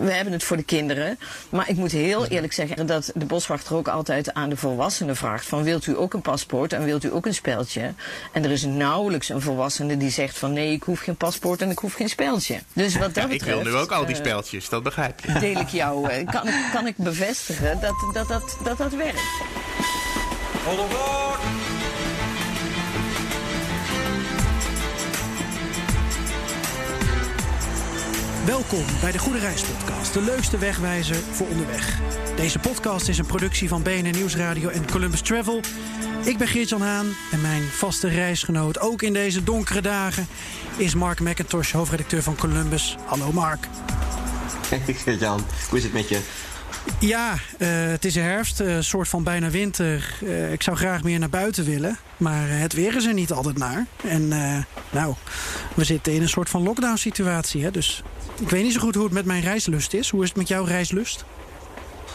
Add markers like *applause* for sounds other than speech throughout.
We hebben het voor de kinderen. Maar ik moet heel eerlijk zeggen dat de boswachter ook altijd aan de volwassenen vraagt: van wilt u ook een paspoort en wilt u ook een speldje? En er is nauwelijks een volwassene die zegt van nee, ik hoef geen paspoort en ik hoef geen speldje. Dus wat dat betreft, ik wil nu ook al die eh, speltjes, dat begrijp je. Deel ik jou, eh, kan, ik, kan ik bevestigen dat dat, dat, dat, dat werkt. Welkom bij de Goede Reis Podcast, de leukste wegwijzer voor onderweg. Deze podcast is een productie van BNN Nieuwsradio en Columbus Travel. Ik ben Geert-Jan Haan en mijn vaste reisgenoot, ook in deze donkere dagen, is Mark McIntosh, hoofdredacteur van Columbus. Hallo Mark. Hey Jan, hoe is het met je? Ja, eh, het is herfst, een soort van bijna winter. Eh, ik zou graag meer naar buiten willen, maar eh, het weer is er niet altijd naar. En eh, nou, we zitten in een soort van lockdown situatie, hè, dus ik weet niet zo goed hoe het met mijn reislust is. Hoe is het met jouw reislust?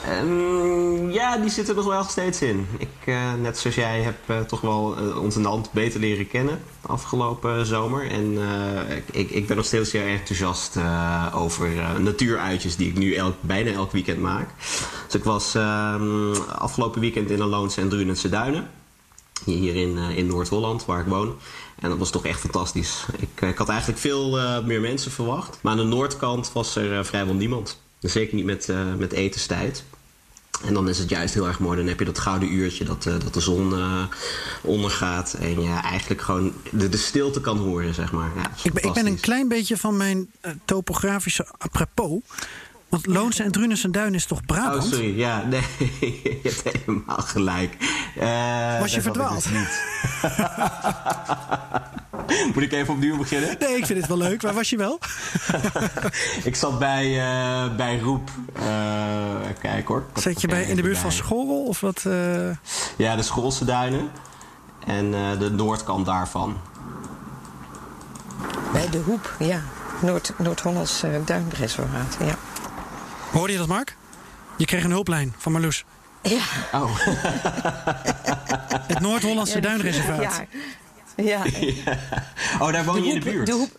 Ehm, ja, die zit er nog wel steeds in. Ik, eh, net zoals jij, heb eh, toch wel uh, ons land beter leren kennen afgelopen zomer. En ik, ik ben nog steeds heel erg enthousiast over natuuruitjes die ik nu elk, bijna elk weekend maak. Dus ik was ehm, afgelopen weekend in de Loonse en Drunense Duinen. Hier in, in Noord-Holland, waar ik woon. En dat was toch echt fantastisch. Ik, ik had eigenlijk veel meer mensen verwacht. Maar aan de noordkant was er vrijwel niemand. Zeker niet met, met etenstijd. En dan is het juist heel erg mooi. Dan heb je dat gouden uurtje dat, uh, dat de zon uh, ondergaat. En je eigenlijk gewoon de, de stilte kan horen, zeg maar. Ja, ik, ben, ik ben een klein beetje van mijn uh, topografische apropos. Want Loonse en Drunense Duin is toch Brabant? Oh, sorry. Ja, nee. *laughs* je hebt helemaal gelijk. Was je verdwaald? Dus niet. *laughs* Moet ik even opnieuw beginnen? Nee, ik vind het wel leuk. Waar was je wel? *laughs* ik zat bij, uh, bij Roep. Uh, kijk hoor. Zat je bij, in de buurt van Schorrel of wat? Uh... Ja, de Schoolse duinen. En de noordkant daarvan. Bij de Hoep, ja. Noord, Noord-Hollands duinreservaat, ja. Hoorde je dat, Mark? Je kreeg een hulplijn van Marloes. Ja. Oh. *laughs* het Noord-Hollandse ja, duinreservaat. Ja. Ja. ja. Oh, daar woon de je in de buurt? De hoep,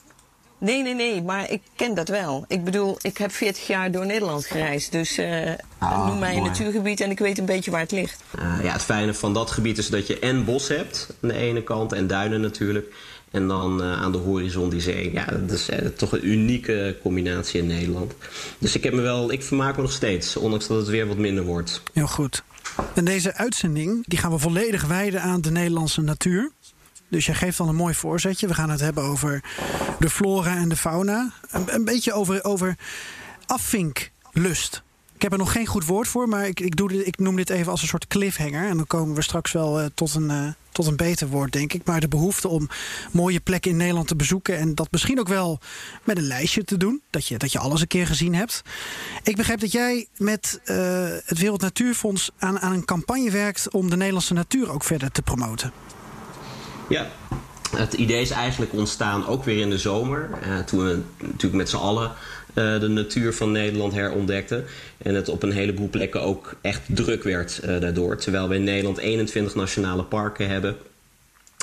nee, nee, nee, maar ik ken dat wel. Ik bedoel, ik heb 40 jaar door Nederland gereisd. Dus uh, oh, noem mij een natuurgebied en ik weet een beetje waar het ligt. Uh, ja, het fijne van dat gebied is dat je en bos hebt aan de ene kant en duinen natuurlijk. En dan uh, aan de horizon die zee. Ja, dat is uh, toch een unieke combinatie in Nederland. Dus ik heb me wel, ik vermaak me nog steeds, ondanks dat het weer wat minder wordt. Heel goed. En deze uitzending die gaan we volledig wijden aan de Nederlandse natuur. Dus jij geeft al een mooi voorzetje. We gaan het hebben over de flora en de fauna. Een, beetje over, over afvinklust. Ik heb er nog geen goed woord voor, maar ik, ik, doe ik noem dit even als een soort cliffhanger. En dan komen we straks wel uh, tot, een, tot een beter woord, denk ik. Maar de behoefte om mooie plekken in Nederland te bezoeken. En dat misschien ook wel met een lijstje te doen. Dat je, dat je alles een keer gezien hebt. Ik begrijp dat jij met uh, het Wereld Natuurfonds aan, aan een campagne werkt om de Nederlandse natuur ook verder te promoten. Ja, het idee is eigenlijk ontstaan ook weer in de zomer. Uh, toen we natuurlijk met z'n allen uh, de natuur van Nederland herontdekten. En het op een heleboel plekken ook echt druk werd uh, daardoor. Terwijl we in Nederland 21 nationale parken hebben.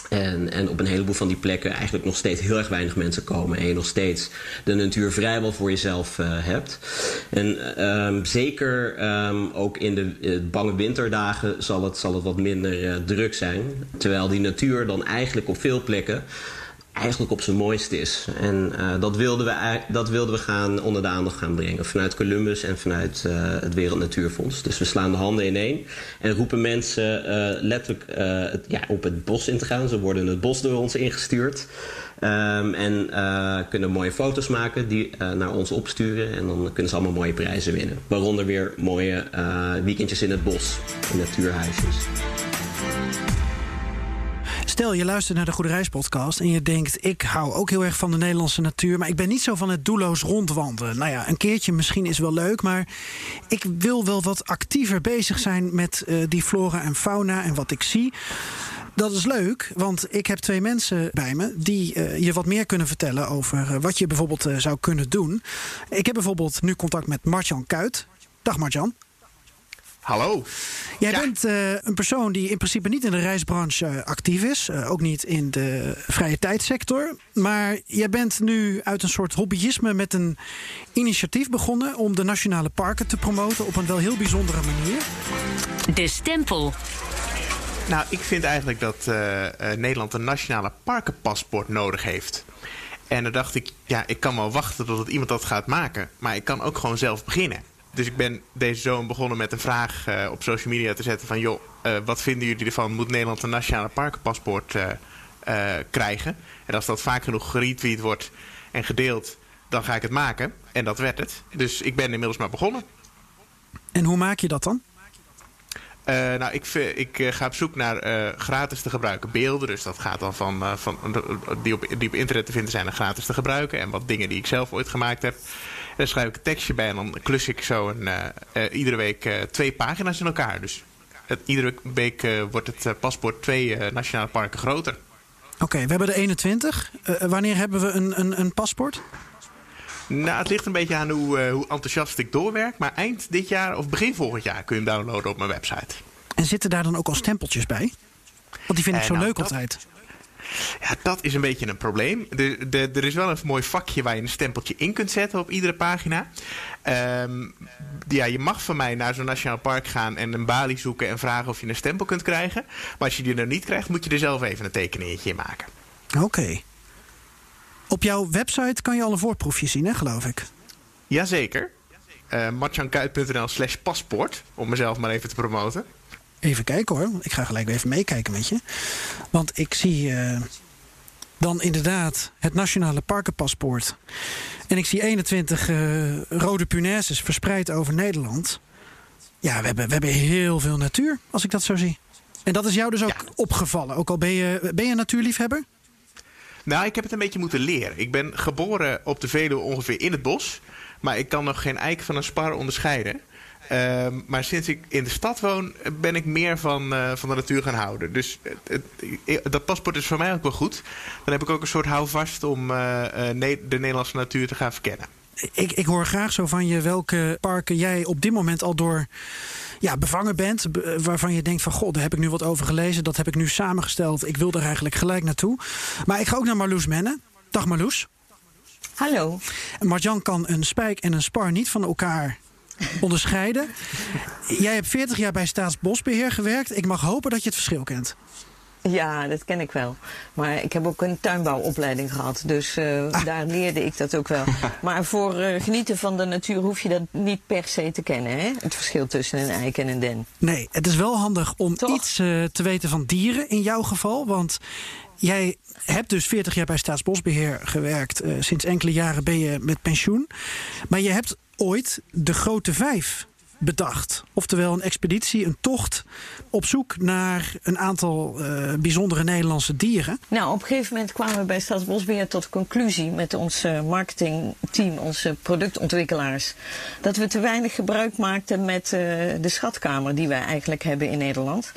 En, en op een heleboel van die plekken eigenlijk nog steeds heel erg weinig mensen komen. En je nog steeds de natuur vrijwel voor jezelf uh, hebt. En um, zeker um, ook in de bange winterdagen zal het, zal het wat minder druk zijn. Terwijl die natuur dan eigenlijk op veel plekken eigenlijk op zijn mooist is. En uh, dat, wilden we, dat wilden we gaan onder de aandacht gaan brengen. Vanuit Columbus en vanuit uh, het Wereld Natuurfonds. Dus we slaan de handen ineen. En roepen mensen uh, letterlijk ja, op het bos in te gaan. Ze worden het bos door ons ingestuurd. Um, en kunnen mooie foto's maken die naar ons opsturen. En dan kunnen ze allemaal mooie prijzen winnen. Waaronder weer mooie weekendjes in het bos. In natuurhuisjes. Stel, je luistert naar de Goede Reis podcast en je denkt... ik hou ook heel erg van de Nederlandse natuur... maar ik ben niet zo van het doelloos rondwandelen. Nou ja, een keertje misschien is wel leuk... maar ik wil wel wat actiever bezig zijn met uh, die flora en fauna en wat ik zie. Dat is leuk, want ik heb twee mensen bij me die uh, je wat meer kunnen vertellen over uh, wat je bijvoorbeeld zou kunnen doen. Ik heb bijvoorbeeld nu contact met Martjan Kuit. Dag Martjan. Hallo. Jij ja. bent uh, een persoon die in principe niet in de reisbranche uh, actief is. Uh, ook niet in de vrije tijdsector. Maar jij bent nu uit een soort hobbyisme met een initiatief begonnen om de nationale parken te promoten op een wel heel bijzondere manier. De stempel. Nou, ik vind eigenlijk dat Nederland een nationale parkenpaspoort nodig heeft. En dan dacht ik, ja, ik kan wel wachten tot iemand dat gaat maken. Maar ik kan ook gewoon zelf beginnen. Dus ik ben deze zomer begonnen met een vraag uh, op social media te zetten van... joh, uh, wat vinden jullie ervan? Moet Nederland een nationale parkenpaspoort uh, krijgen? En als dat vaak genoeg geretweet wordt en gedeeld, dan ga ik het maken. En dat werd het. Dus ik ben inmiddels maar begonnen. En hoe maak je dat dan? Uh, nou, ik, ik uh, ga op zoek naar uh, gratis te gebruiken beelden. Dus dat gaat dan van, van die, op, die op internet te vinden zijn en gratis te gebruiken. En wat dingen die ik zelf ooit gemaakt heb. Dan schrijf ik een tekstje bij en dan klus ik zo een, iedere week twee pagina's in elkaar. Dus het, iedere week wordt het paspoort twee nationale parken groter. Oké, okay, we hebben de 21. wanneer hebben we een, een, een paspoort? Nou, het ligt een beetje aan hoe, uh, hoe enthousiast ik doorwerk. Maar eind dit jaar of begin volgend jaar kun je hem downloaden op mijn website. En zitten daar dan ook al stempeltjes bij? Want die vind ik Eh, zo nou, leuk dat- altijd. Ja, dat is een beetje een probleem. De, de, er is wel een mooi vakje waar je een stempeltje in kunt zetten op iedere pagina. Ehm, ja, je mag van mij naar zo'n nationaal park gaan en een balie zoeken en vragen of je een stempel kunt krijgen. Maar als je die er niet krijgt, moet je er zelf even een tekeningetje in maken. Oké. Op jouw website kan je al een voorproefje zien, hè, geloof ik. Jazeker. Uh, matjankuit.nl slash paspoort. Om mezelf maar even te promoten. Even kijken hoor. Ik ga gelijk weer even meekijken met je. Want ik zie eh, dan inderdaad het nationale parkenpaspoort. En ik zie 21 eh, rode punaises verspreid over Nederland. Ja, we hebben, we hebben heel veel natuur, als ik dat zo zie. En dat is jou dus ook Ja. opgevallen. Ook al ben je, ben je een natuurliefhebber? Nou, ik heb het een beetje moeten leren. Ik ben geboren op de Veluwe ongeveer in het bos. Maar ik kan nog geen eik van een spar onderscheiden. Ehm, maar sinds ik in de stad woon, ben ik meer van, eh, van de natuur gaan houden. Dus het, het- dat paspoort is voor mij ook wel goed. Dan heb ik ook een soort houvast om eh, eh, Ne- de Nederlandse natuur te gaan verkennen. Ik, ik hoor graag zo van je welke parken jij op dit moment al door ja, bevangen bent. be- Waarvan je denkt van god, daar heb ik nu wat over gelezen. Dat heb ik nu samengesteld. Ik wil er eigenlijk gelijk naartoe. Maar ik ga ook naar Marloes Menne. Dag Marloes. Hallo. Marjan kan een spijk en een spar niet van elkaar onderscheiden. Jij hebt 40 jaar bij Staatsbosbeheer gewerkt. Ik mag hopen dat je het verschil kent. Ja, dat ken ik wel. Maar ik heb ook een tuinbouwopleiding gehad. Dus eh, daar leerde ik dat ook wel. *laughs* Maar voor eh, genieten van de natuur hoef je dat niet per se te kennen. Hè? Het verschil tussen een eik en een den. Nee, het is wel handig om Toch? iets eh, te weten van dieren in jouw geval. Want jij hebt dus 40 jaar bij Staatsbosbeheer gewerkt. Sinds enkele jaren ben je met pensioen. Maar je hebt ooit de Grote Vijf bedacht. Oftewel een expeditie, een tocht op zoek naar een aantal eh, bijzondere Nederlandse dieren. Nou, op een gegeven moment kwamen we bij Staatsbosbeheer tot de conclusie met ons eh, marketingteam, onze productontwikkelaars, dat we te weinig gebruik maakten met eh, de schatkamer die wij eigenlijk hebben in Nederland.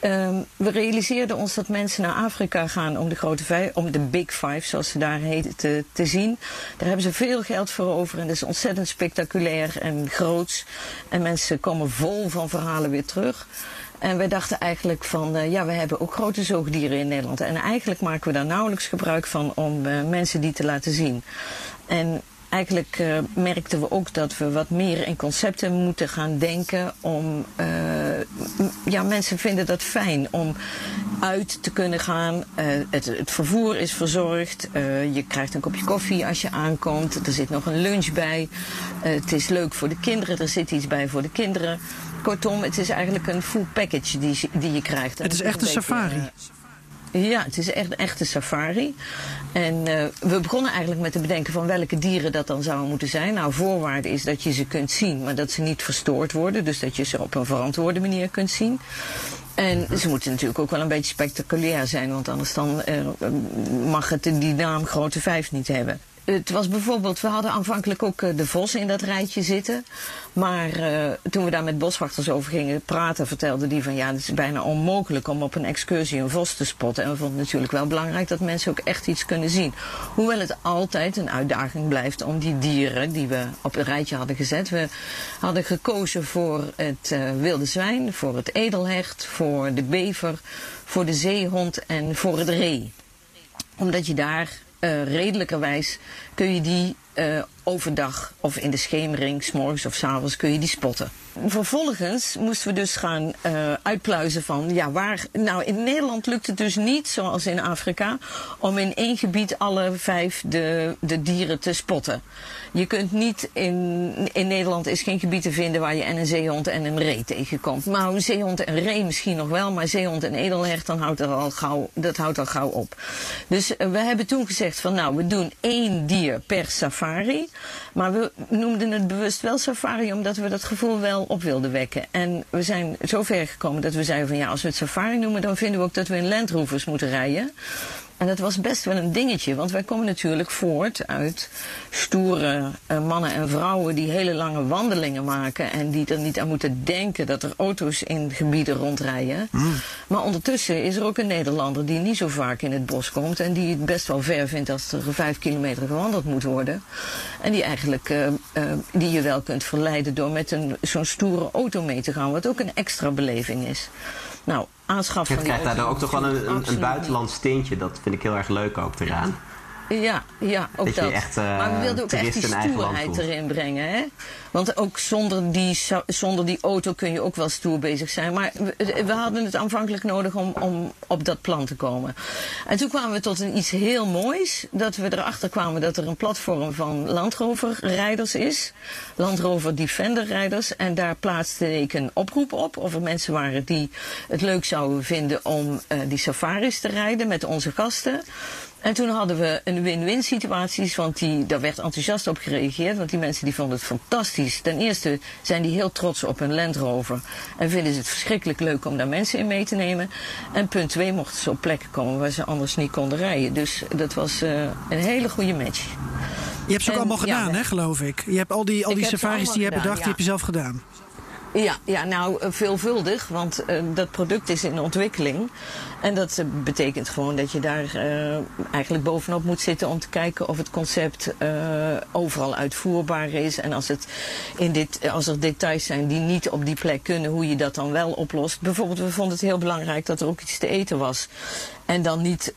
Ehm, we realiseerden ons dat mensen naar Afrika gaan om de grote vijf, om de Big Five, zoals ze daar heten, te, te zien. Daar hebben ze veel geld voor over en dat is ontzettend spectaculair en groots. En mensen komen vol van verhalen weer terug. En wij dachten eigenlijk van, eh, ja, we hebben ook grote zoogdieren in Nederland. En eigenlijk maken we daar nauwelijks gebruik van om eh, mensen die te laten zien. En eigenlijk eh, merkten we ook dat we wat meer in concepten moeten gaan denken om, eh, ja, mensen vinden dat fijn om uit te kunnen gaan. Eh, het, het vervoer is verzorgd. Je krijgt een kopje koffie als je aankomt. Er zit nog een lunch bij. Het is leuk voor de kinderen. Er zit iets bij voor de kinderen. Kortom, het is eigenlijk een full package die, je- die je krijgt. En Het is echt een beetje, safari. Ja, het is echt een echte safari. En eh, we begonnen eigenlijk met te bedenken van welke dieren dat dan zouden moeten zijn. Nou, voorwaarde is dat je ze kunt zien, maar dat ze niet verstoord worden. Dus dat je ze op een verantwoorde manier kunt zien. En ze moeten natuurlijk ook wel een beetje spectaculair zijn, want anders dan eh, mag het die naam Grote Vijf niet hebben. Het was bijvoorbeeld, we hadden aanvankelijk ook eh, de vos in dat rijtje zitten. Maar uh, toen we daar met boswachters over gingen praten, vertelden die van ja, het is bijna onmogelijk om op een excursie een vos te spotten. En we vonden het natuurlijk wel belangrijk dat mensen ook echt iets kunnen zien. Hoewel het altijd een uitdaging blijft om die dieren die we op een rijtje hadden gezet. We hadden gekozen voor het uh, wilde zwijn, voor het edelhecht, voor de bever, voor de zeehond en voor het ree. Omdat je daar redelijkerwijs kun je die uh, overdag of in de schemering, s'morgens of s'avonds, kun je die spotten. Vervolgens moesten we dus gaan uh, uitpluizen van, ja, waar... Nou, in Nederland lukt het dus niet, zoals in Afrika, om in één gebied alle vijf de, de dieren te spotten. Je kunt niet in, in Nederland is geen gebied te vinden waar je en een zeehond en een ree tegenkomt. Maar een zeehond en ree misschien nog wel, maar zeehond en edelhecht, dan houdt er al gauw, dat houdt al gauw op. Dus uh, we hebben toen gezegd van, nou, we doen één dier per safari. Maar we noemden het bewust wel safari, omdat we dat gevoel wel op wilden wekken. En we zijn zo ver gekomen dat we zeiden van ja, als we het safari noemen, dan vinden we ook dat we in Land Rovers moeten rijden. En dat was best wel een dingetje, want wij komen natuurlijk voort uit stoere uh, mannen en vrouwen die hele lange wandelingen maken en die er niet aan moeten denken dat er auto's in gebieden rondrijden. Mm. Maar ondertussen is er ook een Nederlander die niet zo vaak in het bos komt en die het best wel ver vindt als er vijf kilometer gewandeld moet worden. En die eigenlijk, uh, uh, die je wel kunt verleiden door met een zo'n stoere auto mee te gaan, wat ook een extra beleving is. Nou, aanschaf van. Je krijgt daar ook toch wel een, een, een buitenlands tintje. Dat vind ik heel erg leuk ook eraan. Ja, ja, ook dat. dat. Echt, uh, maar we wilden ook echt die stoerheid erin brengen. Hè? Want ook zonder die, zonder die auto kun je ook wel stoer bezig zijn. Maar we, hadden het aanvankelijk nodig om, om op dat plan te komen. En toen kwamen we tot een iets heel moois. Dat we erachter kwamen dat er een platform van Land Rover is. Land Rover Defender rijders. En daar plaatste ik een oproep op. Of er mensen waren die het leuk zouden vinden om uh, die safaris te rijden met onze gasten. En toen hadden we een win-win situatie, want die, daar werd enthousiast op gereageerd. Want die mensen die vonden het fantastisch. Ten eerste zijn die heel trots op hun Land Rover. En vinden ze het verschrikkelijk leuk om daar mensen in mee te nemen. En punt twee mochten ze op plekken komen waar ze anders niet konden rijden. Dus dat was uh, een hele goede match. Je hebt ze ook en, allemaal gedaan, ja, hè, geloof ik? Je hebt al die, al die safaris die je hebt bedacht, ja. die heb je zelf gedaan. Ja, ja, nou veelvuldig, want uh, dat product is in ontwikkeling. En dat uh, betekent gewoon dat je daar eigenlijk bovenop moet zitten om te kijken of het concept overal uitvoerbaar is. En als, het in dit, als er details zijn die niet op die plek kunnen, hoe je dat dan wel oplost. Bijvoorbeeld, we vonden het heel belangrijk dat er ook iets te eten was. En dan niet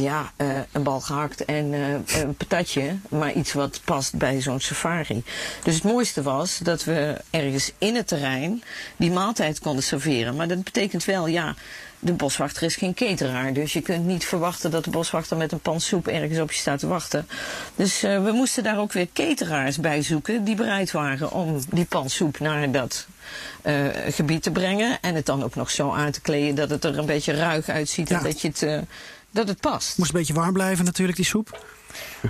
ja, uh, een bal gehakt en uh, een patatje, maar iets wat past bij zo'n safari. Dus het mooiste was dat we ergens in het terrein die maaltijd konden serveren. Maar dat betekent wel, ja, de boswachter is geen cateraar. Dus je kunt niet verwachten dat de boswachter met een pan soep ergens op je staat te wachten. Dus uh, we moesten daar ook weer cateraars bij zoeken die bereid waren om die pan soep naar dat uh, gebied te brengen. En het dan ook nog zo aan te kleden dat het er een beetje ruig uitziet ja. en dat je het... Uh, dat het past. Moest een beetje warm blijven natuurlijk, die soep.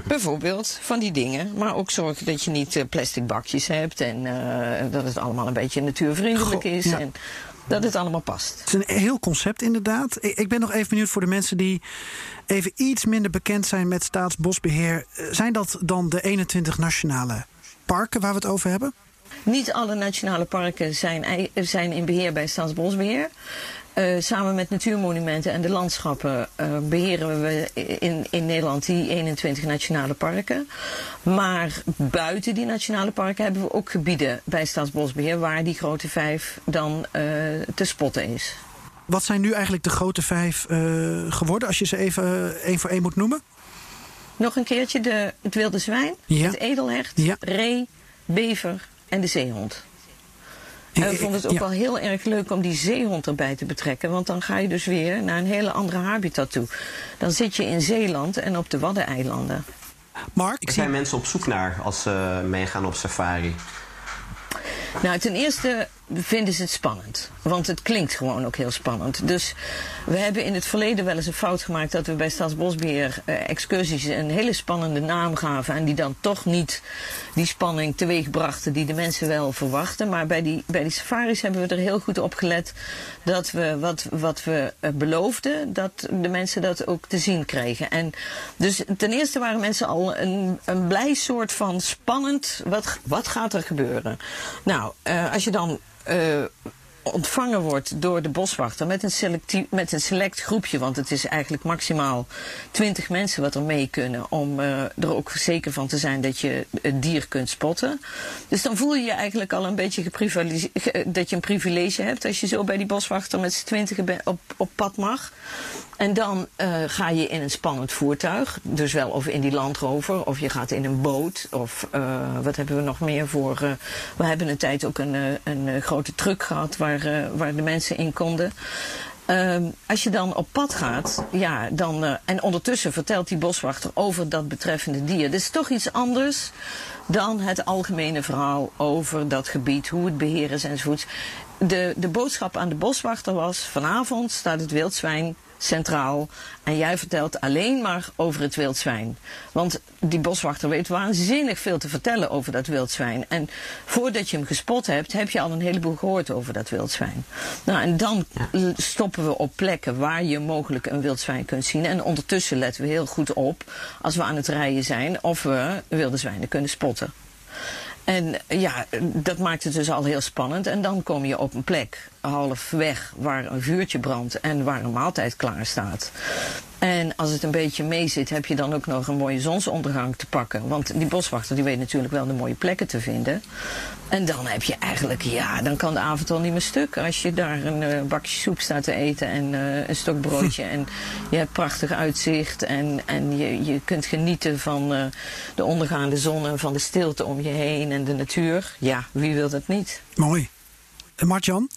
Bijvoorbeeld, van die dingen. Maar ook zorgen dat je niet uh, plastic bakjes hebt. En uh, dat het allemaal een beetje natuurvriendelijk Goh, is. Ja. En dat het allemaal past. Het is een heel concept inderdaad. Ik ben nog even benieuwd voor de mensen die even iets minder bekend zijn met staatsbosbeheer. Zijn dat dan de 21 nationale parken waar we het over hebben? Niet alle nationale parken zijn, zijn in beheer bij Staatsbosbeheer. Uh, samen met natuurmonumenten en de landschappen uh, beheren we in, in Nederland die 21 nationale parken. Maar buiten die nationale parken hebben we ook gebieden bij Staatsbosbeheer waar die grote vijf dan uh, te spotten is. Wat zijn nu eigenlijk de grote vijf geworden, als je ze even één voor één moet noemen? Nog een keertje de, het wilde zwijn, ja. het edelhecht, ja. ree, bever en de zeehond. En we vonden het ook ja. wel heel erg leuk om die zeehond erbij te betrekken. Want dan ga je dus weer naar een hele andere habitat toe. Dan zit je in Zeeland en op de Waddeneilanden. Mark? Waar zijn mensen op zoek naar als ze meegaan op safari? Nou, ten eerste vinden ze het spannend. Want het klinkt gewoon ook heel spannend. Dus we hebben in het verleden wel eens een fout gemaakt dat we bij Staatsbosbeheer eh, excursies een hele spannende naam gaven. En die dan toch niet die spanning teweeg brachten die de mensen wel verwachten. Maar bij die, bij die safaris hebben we er heel goed op gelet dat we wat, wat we eh, beloofden, dat de mensen dat ook te zien kregen. En dus ten eerste waren mensen al een, een blij soort van spannend. Wat, wat gaat er gebeuren? Nou, uh, als je dan uh, ontvangen wordt door de boswachter met een, selectief, met een select groepje, want het is eigenlijk maximaal 20 mensen wat er mee kunnen om uh, er ook zeker van te zijn dat je het dier kunt spotten. Dus dan voel je je eigenlijk al een beetje dat je een privilege hebt als je zo bij die boswachter met z'n twintigen op, op pad mag. En dan uh, ga je in een spannend voertuig. Dus wel of in die landrover. Of je gaat in een boot. Of uh, wat hebben we nog meer voor... Uh, we hebben een tijd ook een, een grote truck gehad waar, waar de mensen in konden. Uh, als je dan op pad gaat, ja, dan, en ondertussen vertelt die boswachter over dat betreffende dier. Dit is toch iets anders dan het algemene verhaal over dat gebied, hoe het beheer is enzovoorts. De, de boodschap aan de boswachter was: vanavond staat het wildzwijn centraal. En jij vertelt alleen maar over het wildzwijn. Want die boswachter weet waanzinnig veel te vertellen over dat wildzwijn. En voordat je hem gespot hebt, heb je al een heleboel gehoord over dat wildzwijn. Nou, en dan ja. stoppen we op plekken waar je mogelijk een wildzwijn kunt zien. En ondertussen letten we heel goed op, als we aan het rijden zijn, of we wilde zwijnen kunnen spotten. En ja, dat maakt het dus al heel spannend. En dan kom je op een plek halfweg waar een vuurtje brandt en waar een maaltijd klaar staat. En als het een beetje mee zit, heb je dan ook nog een mooie zonsondergang te pakken. Want die boswachter die weet natuurlijk wel de mooie plekken te vinden. En dan heb je eigenlijk, ja, dan kan de avond al niet meer stuk. Als je daar een uh, bakje soep staat te eten en uh, een stokbroodje. *laughs* en je hebt prachtig uitzicht. En, en je, je kunt genieten van uh, de ondergaande zon en van de stilte om je heen en de natuur. Ja, wie wil dat niet? Mooi. En Martjan?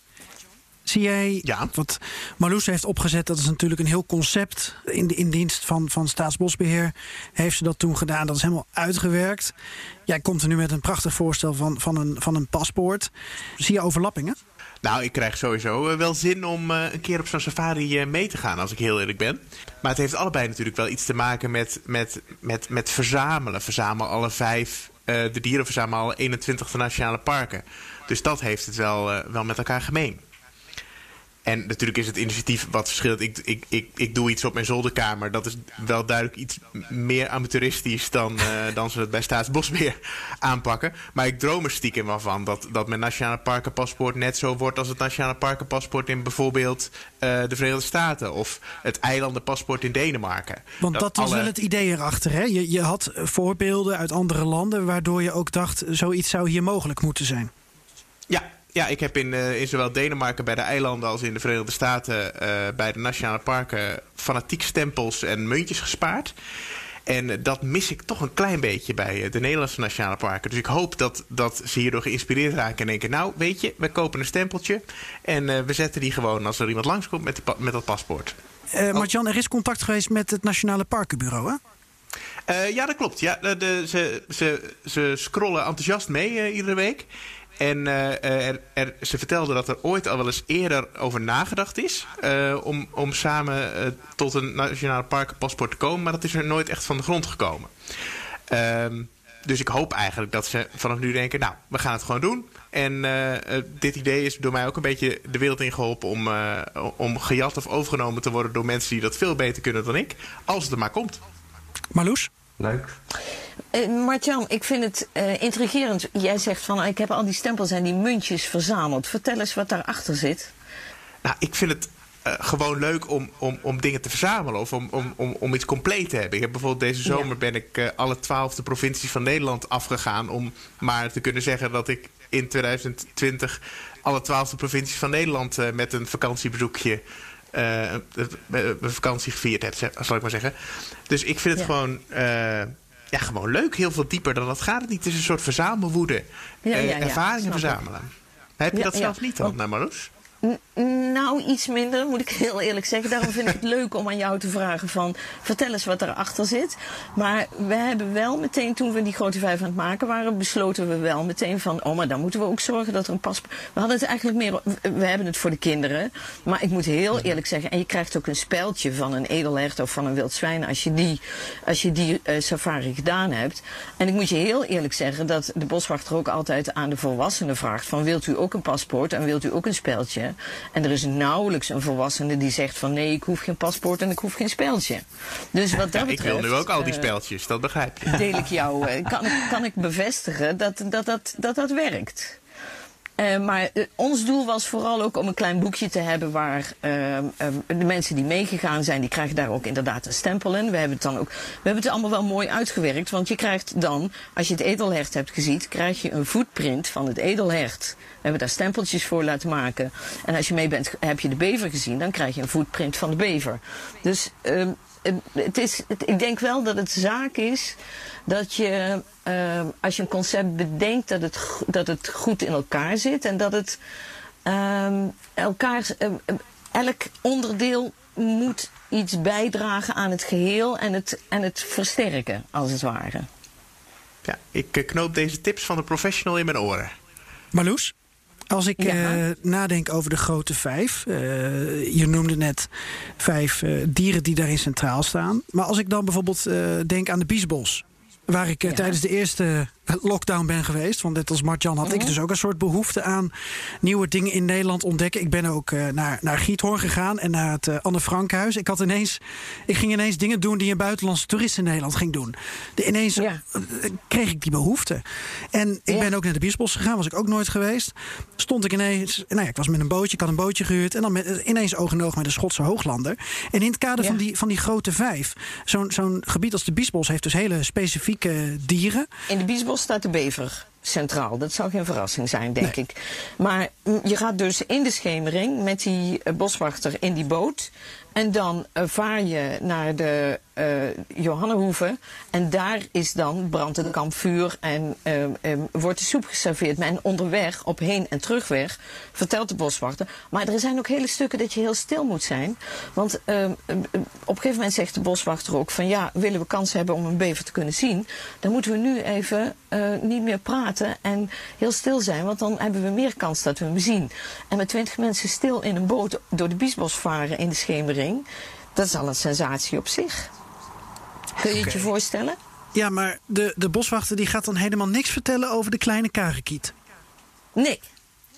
Zie jij ja. wat Marloes heeft opgezet? Dat is natuurlijk een heel concept. In, de, in dienst van, van Staatsbosbeheer heeft ze dat toen gedaan. Dat is helemaal uitgewerkt. Jij komt er nu met een prachtig voorstel van, van, een, van een paspoort. Zie je overlappingen? Nou, ik krijg sowieso wel zin om uh, een keer op zo'n safari uh, mee te gaan, als ik heel eerlijk ben. Maar het heeft allebei natuurlijk wel iets te maken met, met, met, met verzamelen. Verzamel alle vijf, de dieren verzamelen alle 21 nationale parken. Dus dat heeft het wel, wel met elkaar gemeen. En natuurlijk is het initiatief wat verschilt. Ik, ik, ik, ik doe iets op mijn zolderkamer. Dat is wel duidelijk iets meer amateuristisch dan, uh, *laughs* dan ze het bij Staatsbosbeheer aanpakken. Maar ik droom er stiekem wel van dat, dat mijn nationale parkenpaspoort net zo wordt als het nationale parkenpaspoort in bijvoorbeeld uh, de Verenigde Staten of het eilandenpaspoort in Denemarken. Want dat, dat was alle... wel het idee erachter. Hè? Je, je had voorbeelden uit andere landen waardoor je ook dacht: zoiets zou hier mogelijk moeten zijn. Ja, ja, ik heb in, uh, in zowel Denemarken bij de eilanden als in de Verenigde Staten uh, bij de nationale parken fanatiek stempels en muntjes gespaard. En dat mis ik toch een klein beetje bij de Nederlandse nationale parken. Dus ik hoop dat, dat ze hierdoor geïnspireerd raken en denken... nou, weet je, we kopen een stempeltje... en uh, we zetten die gewoon als er iemand langskomt met, met dat paspoort. Uh, Martjan, er is contact geweest met het Nationale Parkenbureau, hè? Uh, ja, dat klopt. Ja, de, de, ze, ze, ze scrollen enthousiast mee iedere week. En uh, er, er, ze vertelde dat er ooit al wel eens eerder over nagedacht is uh, om, om samen uh, tot een nationale parkenpaspoort te komen, maar dat is er nooit echt van de grond gekomen. Um, dus ik hoop eigenlijk dat ze vanaf nu denken, nou, we gaan het gewoon doen. En dit idee is door mij ook een beetje de wereld ingeholpen om, om gejat of overgenomen te worden door mensen die dat veel beter kunnen dan ik, als het er maar komt. Marloes? Leuk. Uh, Martjan, ik vind het uh, intrigerend. Jij zegt van ik heb al die stempels en die muntjes verzameld. Vertel eens wat daarachter zit. Nou, ik vind het uh, gewoon leuk om, om, om dingen te verzamelen of om, om, om, om iets compleet te hebben. Ik heb bijvoorbeeld deze zomer ja. ben ik alle twaalfde provincies van Nederland afgegaan om maar te kunnen zeggen dat ik in 2020 alle twaalfde provincies van Nederland met een vakantiebezoekje een vakantie gevierd heb, zal ik maar zeggen. Dus ik vind het ja. gewoon, ja, gewoon leuk. Heel veel dieper dan dat gaat het niet. Het is een soort verzamelwoede. Ja, uh, ervaringen verzamelen. Ik. Heb je dat zelf niet dan, nou, Marloes? Nou, iets minder, moet ik heel eerlijk zeggen. Daarom vind ik het leuk om aan jou te vragen van... vertel eens wat erachter zit. Maar we hebben wel meteen, toen we die grote vijf aan het maken waren... besloten we wel meteen van... oh, maar dan moeten we ook zorgen dat er een paspoort... We hadden het eigenlijk meer... We hebben het voor de kinderen. Maar ik moet heel eerlijk zeggen... en je krijgt ook een speldje van een edelhert of van een wild zwijn... als je die, als je die uh, safari gedaan hebt. En ik moet je heel eerlijk zeggen... dat de boswachter ook altijd aan de volwassenen vraagt... van wilt u ook een paspoort en wilt u ook een speldje... En er is nauwelijks een volwassene die zegt van nee, ik hoef geen paspoort en ik hoef geen speldje. Dus wat dat betreft, *laughs* ik wil nu ook al die eh, speldjes, dat begrijp je. Deel ik jou, eh, kan, ik, kan ik bevestigen dat dat, dat, dat, dat werkt. Uh, maar uh, ons doel was vooral ook om een klein boekje te hebben waar uh, de mensen die meegegaan zijn, die krijgen daar ook inderdaad een stempel in. We hebben het dan ook, we hebben het allemaal wel mooi uitgewerkt, want je krijgt dan, als je het edelhert hebt gezien, krijg je een footprint van het edelhert. We hebben daar stempeltjes voor laten maken. En als je mee bent, heb je de bever gezien, dan krijg je een footprint van de bever. Dus ehm, het is, het, ik denk wel dat het zaak is dat je, uh, als je een concept bedenkt, dat het, dat het goed in elkaar zit en dat het uh, elkaar, uh, elk onderdeel moet iets bijdragen aan het geheel en het, en het versterken, als het ware. Ja, ik eh, knoop deze tips van de professional in mijn oren. Marloes? Als ik ja. uh, nadenk over de grote vijf. Uh, je noemde net vijf uh, dieren die daarin centraal staan. Maar als ik dan bijvoorbeeld denk aan de biesbos. Waar ik ja. tijdens de eerste lockdown ben geweest. Want net als Martjan had ik dus ook een soort behoefte aan nieuwe dingen in Nederland ontdekken. Ik ben ook uh, naar, naar Giethoorn gegaan en naar het uh, Anne Frankhuis. Ik, had ineens, ik ging ineens dingen doen die een buitenlandse toerist in Nederland ging doen. De, ineens ja. uh, kreeg ik die behoefte. En ik ja. ben ook naar de Biesbos gegaan, was ik ook nooit geweest. Stond ik ineens, nou ja, ik was met een bootje, ik had een bootje gehuurd. En dan met, ineens oog in oog met de Schotse Hooglander. En in het kader van, die, van die grote vijf, zo'n zo'n gebied als de Biesbos heeft dus hele specifieke dieren. In de Biesbos staat de bever centraal. Dat zou geen verrassing zijn, denk nee. ik. Maar je gaat dus in de schemering met die uh, boswachter in die boot. En dan uh, vaar je naar de uh, Johannehoeve. En daar is dan brandt het kampvuur en wordt de soep geserveerd. En onderweg, op heen en terugweg, vertelt de boswachter. Maar er zijn ook hele stukken dat je heel stil moet zijn. Want op een gegeven moment zegt de boswachter ook van... ja, willen we kans hebben om een bever te kunnen zien... dan moeten we nu even niet meer praten en heel stil zijn. Want dan hebben we meer kans dat we hem zien. En met twintig mensen stil in een boot door de Biesbos varen in de schemering dat is al een sensatie op zich. Kun je okay. het je voorstellen? Ja, maar de, de boswachter die gaat dan helemaal niks vertellen over de kleine karekiet. Nee,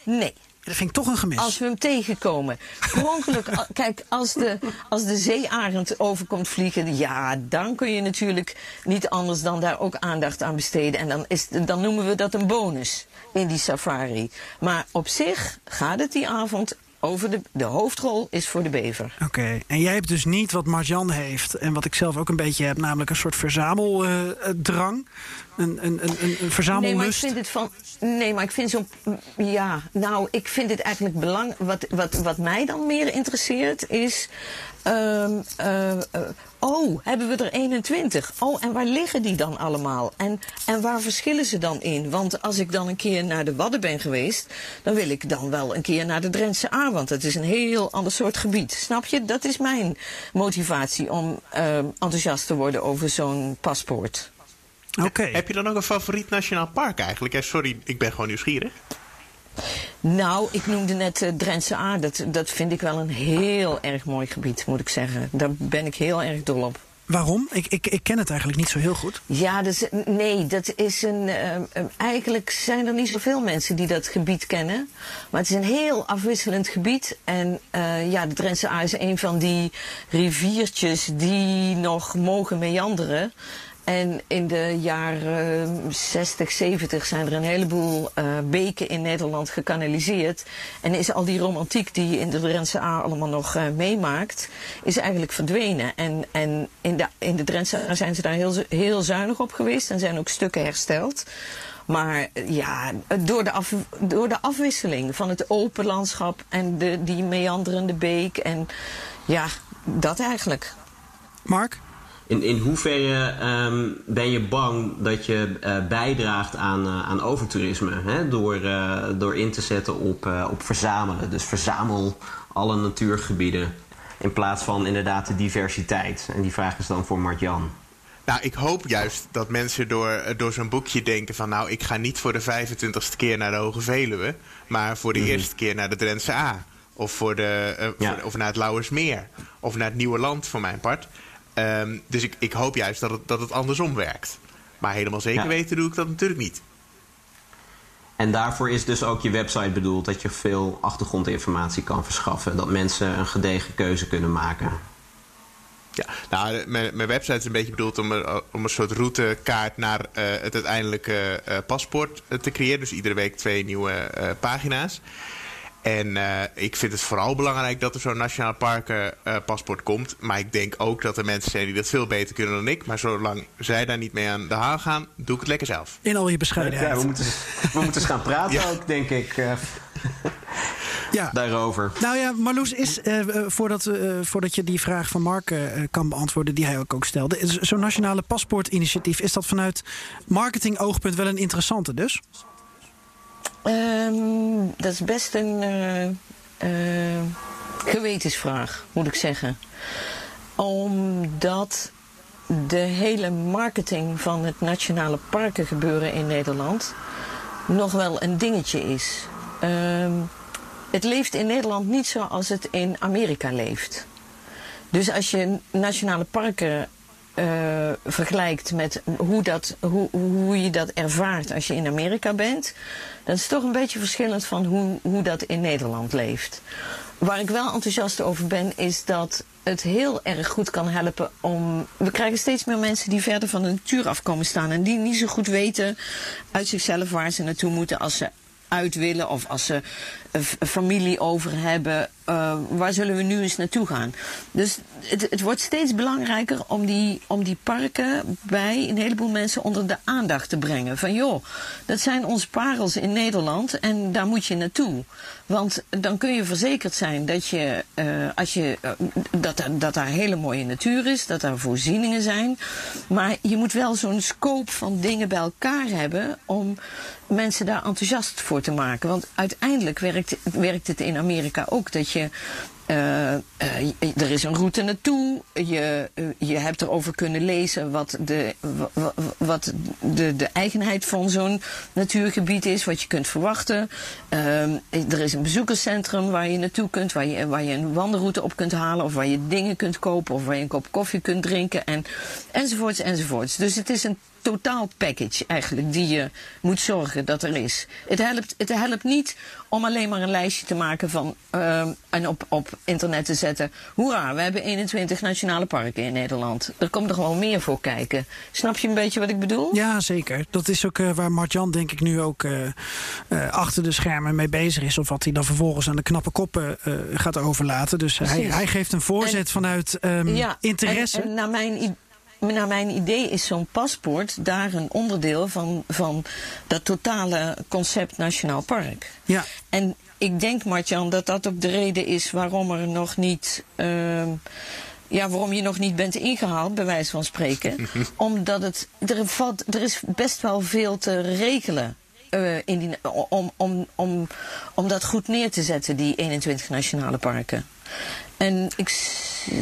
nee. Dat vind ik toch een gemis. Als we hem tegenkomen. Per ongeluk, kijk, als de, als de zeearend overkomt vliegen, ja, dan kun je natuurlijk niet anders dan daar ook aandacht aan besteden. En dan, is, dan noemen we dat een bonus in die safari. Maar op zich gaat het die avond over de, de hoofdrol is voor de bever. Oké, okay. en jij hebt dus niet wat Marjan heeft en wat ik zelf ook een beetje heb, namelijk een soort verzameldrang. Uh, een, een, een, een verzamellust. Nee, maar ik vind het van. Nee, maar ik vind zo'n. Ja, nou, ik vind het eigenlijk belang. Wat, wat, wat mij dan meer interesseert is. Um, uh, uh, oh, hebben we er 21? Oh, en waar liggen die dan allemaal? En, en waar verschillen ze dan in? Want als ik dan een keer naar de Wadden ben geweest, dan wil ik dan wel een keer naar de Drentse A, want het is een heel ander soort gebied. Snap je? Dat is mijn motivatie om uh, enthousiast te worden over zo'n paspoort. Oké. Okay. Heb je dan ook een favoriet nationaal park eigenlijk? Sorry, ik ben gewoon nieuwsgierig. Nou, ik noemde net uh, Drentse A. Dat, dat vind ik wel een heel erg mooi gebied, moet ik zeggen. Daar ben ik heel erg dol op. Waarom? Ik, ik, ik ken het eigenlijk niet zo heel goed. Ja, dus, nee, dat is een. Uh, eigenlijk zijn er niet zoveel mensen die dat gebied kennen. Maar het is een heel afwisselend gebied. En uh, ja, de Drentse A is een van die riviertjes die nog mogen meanderen. En in de jaren 60, 70 zijn er een heleboel beken in Nederland gekanaliseerd. En is al die romantiek die je in de Drentse A allemaal nog uh, meemaakt, is eigenlijk verdwenen. En, en in, de, in de Drentse A zijn ze daar heel, heel zuinig op geweest en zijn ook stukken hersteld. Maar ja, door de, door de afwisseling van het open landschap en de, die meanderende beek en ja, dat eigenlijk. Mark? In, in hoeverre ehm, ben je bang dat je eh, bijdraagt aan, uh, aan overtoerisme? Hè? Door, uh, door in te zetten op, op verzamelen. Dus verzamel alle natuurgebieden. In plaats van inderdaad de diversiteit. En die vraag is dan voor Mart-Jan. Nou, ik hoop juist dat mensen door, door zo'n boekje denken van... nou, ik ga niet voor de 25ste keer naar de Hoge Veluwe... maar voor de mm -hmm. eerste keer naar de Drentse A. Of, voor de, ja. voor, of naar het Lauwersmeer. Of naar het Nieuwe Land, voor mijn part. Um, dus ik, ik hoop juist dat het, dat het andersom werkt. Maar helemaal zeker ja. weten doe ik dat natuurlijk niet. En daarvoor is dus ook je website bedoeld... dat je veel achtergrondinformatie kan verschaffen. Dat mensen een gedegen keuze kunnen maken. Ja, nou, mijn, mijn website is een beetje bedoeld om, een, om een soort routekaart naar uh, het uiteindelijke uh, paspoort te creëren. Dus iedere week twee nieuwe uh, pagina's. En uh, ik vind het vooral belangrijk dat er zo'n nationaal parkenpaspoort uh, komt. Maar ik denk ook dat er mensen zijn die dat veel beter kunnen dan ik. Maar zolang zij daar niet mee aan de haal gaan, doe ik het lekker zelf. In al je bescheidenheid. Ja, we moeten, we moeten eens gaan praten *laughs* ja. ook, denk ik. Uh, ja. Daarover. Nou ja, Marloes, is, voordat, voordat je die vraag van Mark kan beantwoorden, die hij ook, ook stelde. Zo'n nationale paspoortinitiatief, is dat vanuit marketing-oogpunt wel een interessante dus? Um, dat is best een uh, uh, gewetensvraag, moet ik zeggen. Omdat de hele marketing van het nationale parkengebeuren in Nederland nog wel een dingetje is. Um, het leeft in Nederland niet zoals het in Amerika leeft. Dus als je nationale parken vergelijkt met hoe, dat, hoe, hoe je dat ervaart als je in Amerika bent, dan is toch een beetje verschillend van hoe, hoe dat in Nederland leeft. Waar ik wel enthousiast over ben, is dat het heel erg goed kan helpen om. We krijgen steeds meer mensen die verder van de natuur afkomen staan en die niet zo goed weten uit zichzelf waar ze naartoe moeten als ze uit willen of als ze familie over hebben, uh, waar zullen we nu eens naartoe gaan? Dus het, het, wordt steeds belangrijker om die, om die parken bij een heleboel mensen onder de aandacht te brengen. Van joh, dat zijn onze parels in Nederland en daar moet je naartoe. Want dan kun je verzekerd zijn dat, je, uh, als je, uh, dat, dat daar hele mooie natuur is, dat er voorzieningen zijn. Maar je moet wel zo'n scope van dingen bij elkaar hebben om mensen daar enthousiast voor te maken. Want uiteindelijk werkt, werkt het in Amerika ook dat je. Uh, uh, er is een route naartoe. Je, uh, je hebt erover kunnen lezen wat de, wat de, de eigenheid van zo'n natuurgebied is, wat je kunt verwachten. er is een bezoekerscentrum waar je naartoe kunt, waar je, waar je een wandelroute op kunt halen, of waar je dingen kunt kopen, of waar je een kop koffie kunt drinken, en, enzovoorts, enzovoorts. Dus het is een totaal package eigenlijk die je moet zorgen dat er is. Het helpt, het helpt niet om alleen maar een lijstje te maken van, uh, en op, op internet te zetten. Hoera, we hebben 21 nationale parken in Nederland. Er komt er gewoon meer voor kijken. Snap je een beetje wat ik bedoel? Ja, zeker. Dat is ook uh, waar Martjan denk ik nu ook uh, achter de schermen mee bezig is. Of wat hij dan vervolgens aan de knappe koppen gaat overlaten. Dus hij, hij, geeft een voorzet en, vanuit um, ja, interesse. En, en naar mijn idee naar mijn idee is zo'n paspoort daar een onderdeel van, van dat totale concept Nationaal Park. Ja. En ik denk, Martjan, dat dat ook de reden is waarom er nog niet. Uh, ja, waarom je nog niet bent ingehaald, bij wijze van spreken. *laughs* Omdat het. Er, valt, er is best wel veel te regelen. Uh, in die, om, om, om, om dat goed neer te zetten, die 21 nationale parken. En ik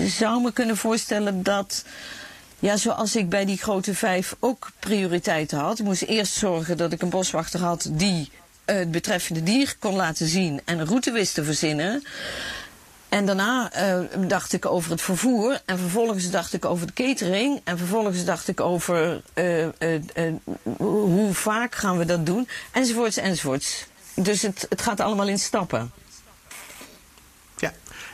zou me kunnen voorstellen dat ja, zoals ik bij die grote vijf ook prioriteiten had. Ik moest eerst zorgen dat ik een boswachter had die het betreffende dier kon laten zien en een route wist te verzinnen. En daarna uh, dacht ik over het vervoer. En vervolgens dacht ik over de catering. En vervolgens dacht ik over uh, hoe vaak gaan we dat doen. Enzovoorts, enzovoorts. Dus het, het gaat allemaal in stappen.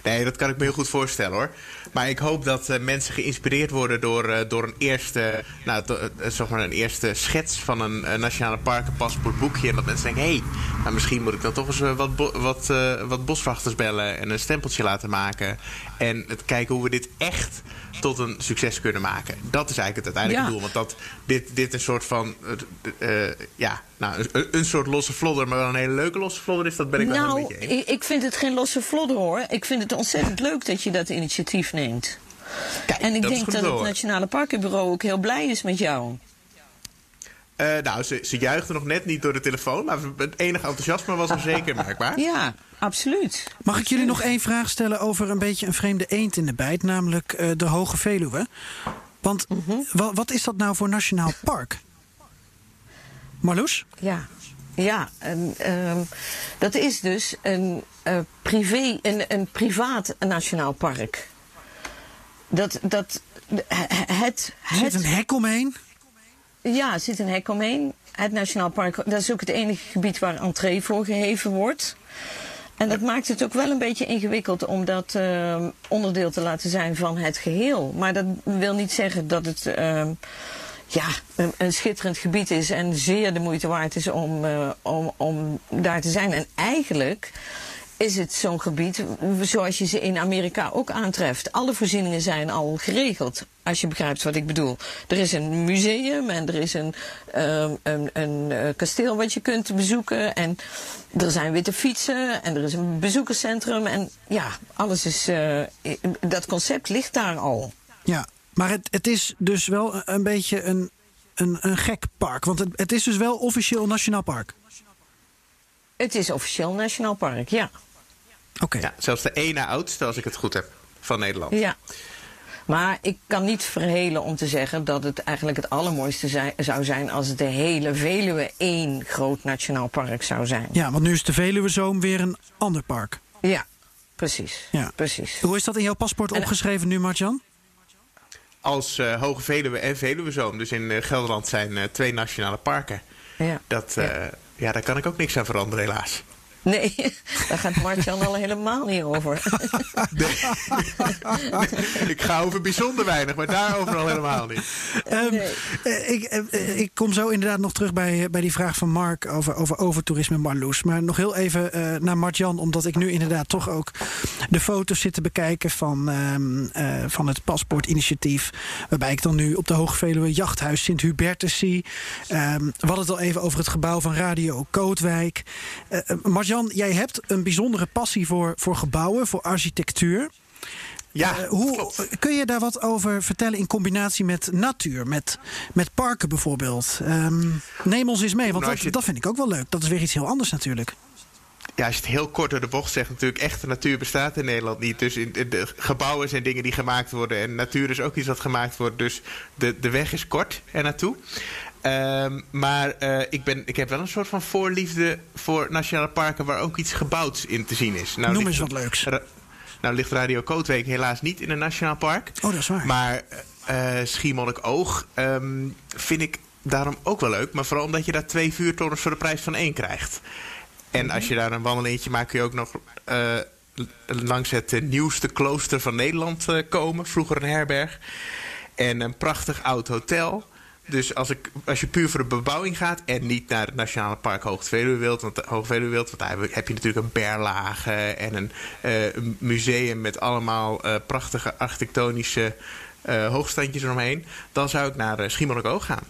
Nee, dat kan ik me heel goed voorstellen hoor. Maar ik hoop dat uh, mensen geïnspireerd worden door, uh, door een, eerste, nou, uh, zeg maar een eerste schets van een nationale parkenpaspoortboekje. En dat mensen denken: hé, hey, nou, misschien moet ik dan toch eens wat, wat, wat boswachters bellen en een stempeltje laten maken. En het kijken hoe we dit echt tot een succes kunnen maken. Dat is eigenlijk het uiteindelijke ja. doel. Want dat dit, dit een soort van. ja, nou, een, een, soort losse vlodder, maar wel een hele leuke losse vlodder is, dat ben ik nou, wel een beetje eens. Ik vind het geen losse vlodder hoor. Ik vind het ontzettend leuk dat je dat initiatief neemt. Kijk, en ik denk dat het. Nationale Parkenbureau ook heel blij is met jou. Eh, nou, ze, ze juichten nog net niet door de telefoon, maar het enige enthousiasme was er zeker *laughs* merkbaar. Ja, absoluut. Mag ik jullie nog één vraag stellen over een beetje een vreemde eend in de bijt, namelijk eh, de Hoge Veluwe? Want wa- wat is dat nou voor nationaal park? Marloes? Ja, ja en, ehm, dat is dus een, eh, privé, een, een privaat nationaal park. Dat, dat, het, Er zit het, een hek omheen. Ja, er zit een hek omheen. Het Nationaal Park, is ook het enige gebied waar entree voor geheven wordt. En dat maakt het ook wel een beetje ingewikkeld om dat ehm, onderdeel te laten zijn van het geheel. Maar dat wil niet zeggen dat het ehm, ja, een, een schitterend gebied is en zeer de moeite waard is om, eh, om, om daar te zijn. En eigenlijk is het zo'n gebied zoals je ze in Amerika ook aantreft. Alle voorzieningen zijn al geregeld, als je begrijpt wat ik bedoel. Er is een museum en er is een, ehm, een, een eh, kasteel wat je kunt bezoeken. En er zijn witte fietsen en er is een bezoekerscentrum. En ja, alles is. i- dat concept ligt daar al. Ja, maar het, het is dus wel een beetje een, een, een gek park. Want het, het is dus wel officieel nationaal park. Het is officieel Nationaal Park, ja. Oké. Ja, zelfs de ene oudste, als ik het goed heb, van Nederland. Ja. Maar ik kan niet verhelen om te zeggen dat het eigenlijk het allermooiste zou zijn als de hele Veluwe één groot nationaal park zou zijn. Ja, want nu is de Veluwezoom weer een ander park. Ja, precies. Ja. precies. Hoe is dat in jouw paspoort En- opgeschreven nu, Martjan? Als eh, Hoge Veluwe en Veluwezoom, dus in eh, Gelderland zijn eh, twee nationale parken. Ja. Dat, eh, ja. daar kan ik ook niks aan veranderen, helaas. Nee, *laughs* daar gaat Martjan al helemaal niet over. *laughs* *laughs* ik ga over bijzonder weinig, maar daarover al helemaal niet. Ehm, Nee. eh, ik, eh, eh, ik kom zo inderdaad nog terug bij, bij die vraag van Mark over, over overtoerisme Marloes. Maar nog heel even eh, naar Martjan, omdat ik nu inderdaad toch ook de foto's zit te bekijken van, ehm, eh, van het paspoortinitiatief. Waarbij ik dan nu op de Hoogveluwe Jachthuis Sint-Hubertus zie. Ehm, we hadden het al even over het gebouw van Radio Kootwijk. Martjan, jij hebt een bijzondere passie voor, voor gebouwen, voor architectuur. Ja, Eh, hoe, klopt. kun je daar wat over vertellen in combinatie met natuur, met, met parken bijvoorbeeld? Ehm, neem ons eens mee, want Nou, als dat, je- dat vind ik ook wel leuk. Dat is weer iets heel anders natuurlijk. Ja, als je het heel kort door de bocht zegt, natuurlijk, echte natuur bestaat in Nederland niet. Dus in, in de gebouwen zijn dingen die gemaakt worden. En natuur is ook iets wat gemaakt wordt. Dus de, de weg is kort er naartoe. Ehm, maar eh, ik, ben, ik heb wel een soort van voorliefde voor nationale parken waar ook iets gebouwds in te zien is. Nou, Noem eens wat leuks. Nou ligt Radio Kootweek helaas niet in een nationaal park. Oh, dat is waar. Maar eh Schiermonnikoog ehm vind ik daarom ook wel leuk. Maar vooral omdat je daar twee vuurtorens voor de prijs van één krijgt. En als je daar een wandelingetje maakt, kun je ook nog eh, langs het nieuwste klooster van Nederland komen. Vroeger een herberg. En een prachtig oud hotel. Dus als, ik, als je puur voor de bebouwing gaat en niet naar het Nationale Park Hoogte Veluwe wilt, want, Hoge Veluwe wilt, want daar heb je- natuurlijk een berlage en een, eh, museum met allemaal eh, prachtige architectonische eh, hoogstandjes eromheen, dan zou ik naar uh, Schiermonnikoog gaan.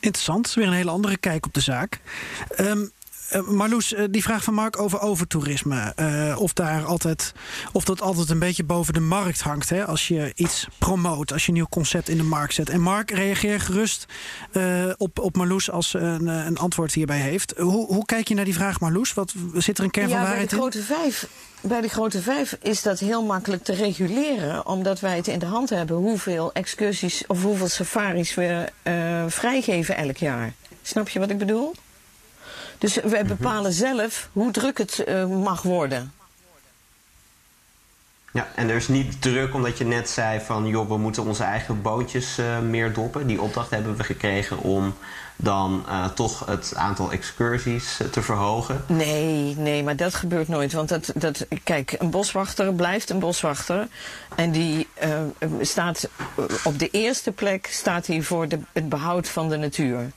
Interessant, weer een hele andere kijk op de zaak. Ehm, eh, Marloes, eh, die vraag van Mark over overtoerisme. eh, of, daar altijd, of dat altijd een beetje boven de markt hangt. Hè, als je iets promoot, als je een nieuw concept in de markt zet. En Mark, reageer gerust op, op Marloes als ze een, een antwoord hierbij heeft. Hoe, hoe kijk je naar die vraag, Marloes? Wat, zit er een kern van Ja, bij waarheid de, in? grote vijf, bij de grote vijf is dat heel makkelijk te reguleren, omdat wij het in de hand hebben hoeveel excursies of hoeveel safaris we vrijgeven elk jaar. Snap je wat ik bedoel? Dus wij bepalen zelf hoe druk het eh, mag worden. Ja, en er is niet druk omdat je net zei van... joh, we moeten onze eigen bootjes eh, meer doppen. Die opdracht hebben we gekregen om dan eh, toch het aantal excursies eh, te verhogen. Nee, nee, maar dat gebeurt nooit. Want dat, dat, kijk, een boswachter blijft een boswachter. En die eh, staat op de eerste plek staat hij voor de, het behoud van de natuur.